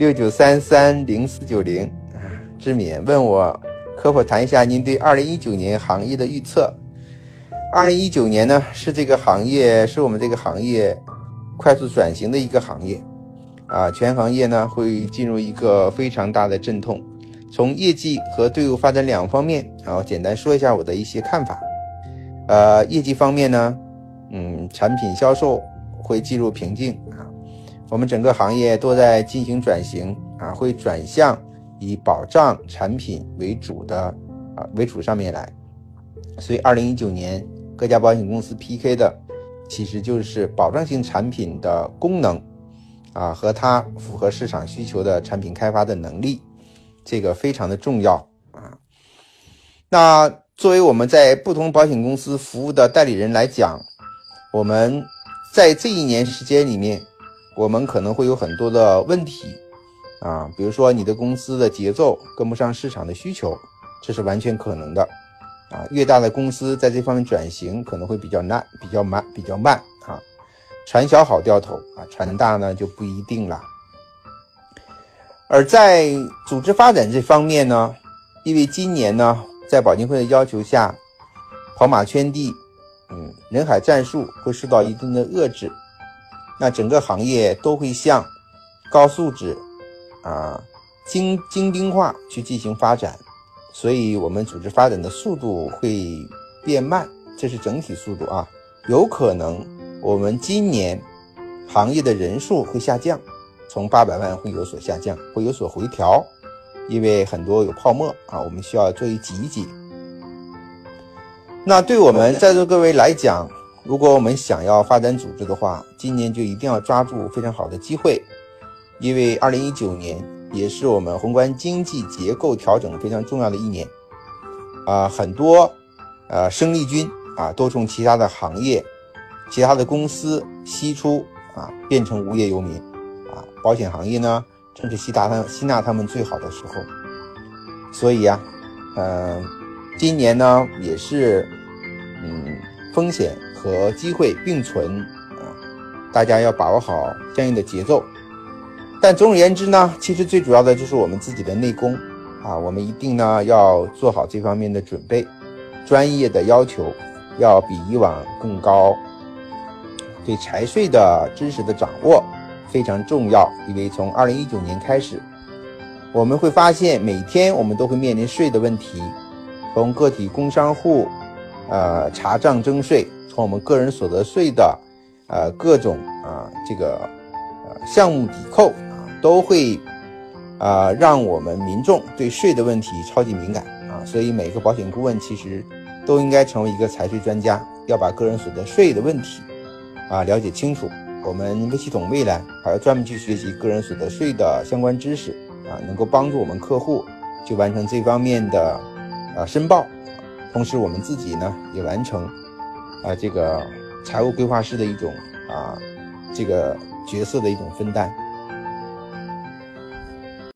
六九三三零四九零，志敏问我可否谈一下您对二零一九年行业的预测？二零一九年呢，是这个行业是我们这个行业快速转型的一个行业，啊，全行业呢会进入一个非常大的阵痛。从业绩和队伍发展两方面，然后简单说一下我的一些看法。呃，业绩方面呢，嗯，产品销售会进入瓶颈，我们整个行业都在进行转型啊，会转向以保障产品为主的啊为主上面来，所以二零一九年各家保险公司 PK 的其实就是保障性产品的功能啊和它符合市场需求的产品开发的能力。这个非常的重要啊。那作为我们在不同保险公司服务的代理人来讲，我们在这一年时间里面，我们可能会有很多的问题啊，比如说你的公司的节奏跟不上市场的需求，这是完全可能的啊。越大的公司在这方面转型可能会比较难、比较慢、比较慢啊。船小好掉头啊，船大呢就不一定了。而在组织发展这方面呢，因为今年呢，在保监会的要求下，跑马圈地，嗯，人海战术会受到一定的遏制，那整个行业都会向高素质啊精精兵化去进行发展，所以我们组织发展的速度会变慢，这是整体速度啊，有可能我们今年行业的人数会下降。从八百万会有所下降，会有所回调，因为很多有泡沫啊，我们需要做一挤一挤。那对我们在座各位来讲，如果我们想要发展组织的话，今年就一定要抓住非常好的机会，因为二零一九年也是我们宏观经济结构调整非常重要的一年啊，很多呃生力军啊都从其他的行业、其他的公司吸出啊，变成无业游民。啊保险行业呢，正是吸纳他吸纳他们最好的时候，所以呀，嗯，今年呢也是，嗯，风险和机会并存啊，大家要把握好相应的节奏。但总而言之呢，其实最主要的就是我们自己的内功啊，我们一定呢要做好这方面的准备，专业的要求要比以往更高，对财税的知识的掌握。非常重要，因为从二零一九年开始，我们会发现每天我们都会面临税的问题，从个体工商户，呃查账征税，从我们个人所得税的，呃各种啊这个呃项目抵扣啊，都会啊让我们民众对税的问题超级敏感啊，所以每个保险顾问其实都应该成为一个财税专家，要把个人所得税的问题啊了解清楚。我们微系统未来还要专门去学习个人所得税的相关知识啊，能够帮助我们客户去完成这方面的啊申报，同时我们自己呢也完成啊这个财务规划师的一种啊这个角色的一种分担。